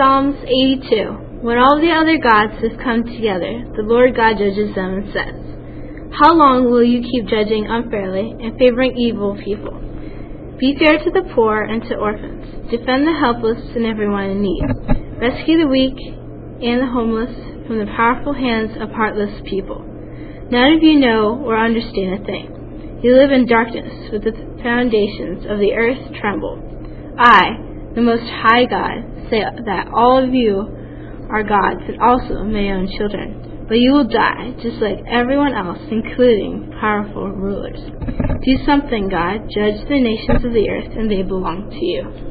Psalms 82 When all the other gods have come together, the Lord God judges them and says, How long will you keep judging unfairly and favoring evil people? Be fair to the poor and to orphans. Defend the helpless and everyone in need. Rescue the weak and the homeless from the powerful hands of heartless people. None of you know or understand a thing. You live in darkness, with the foundations of the earth tremble. I, the Most High God, say that all of you are gods and also my own children. But you will die, just like everyone else, including powerful rulers. Do something, God. Judge the nations of the earth, and they belong to you.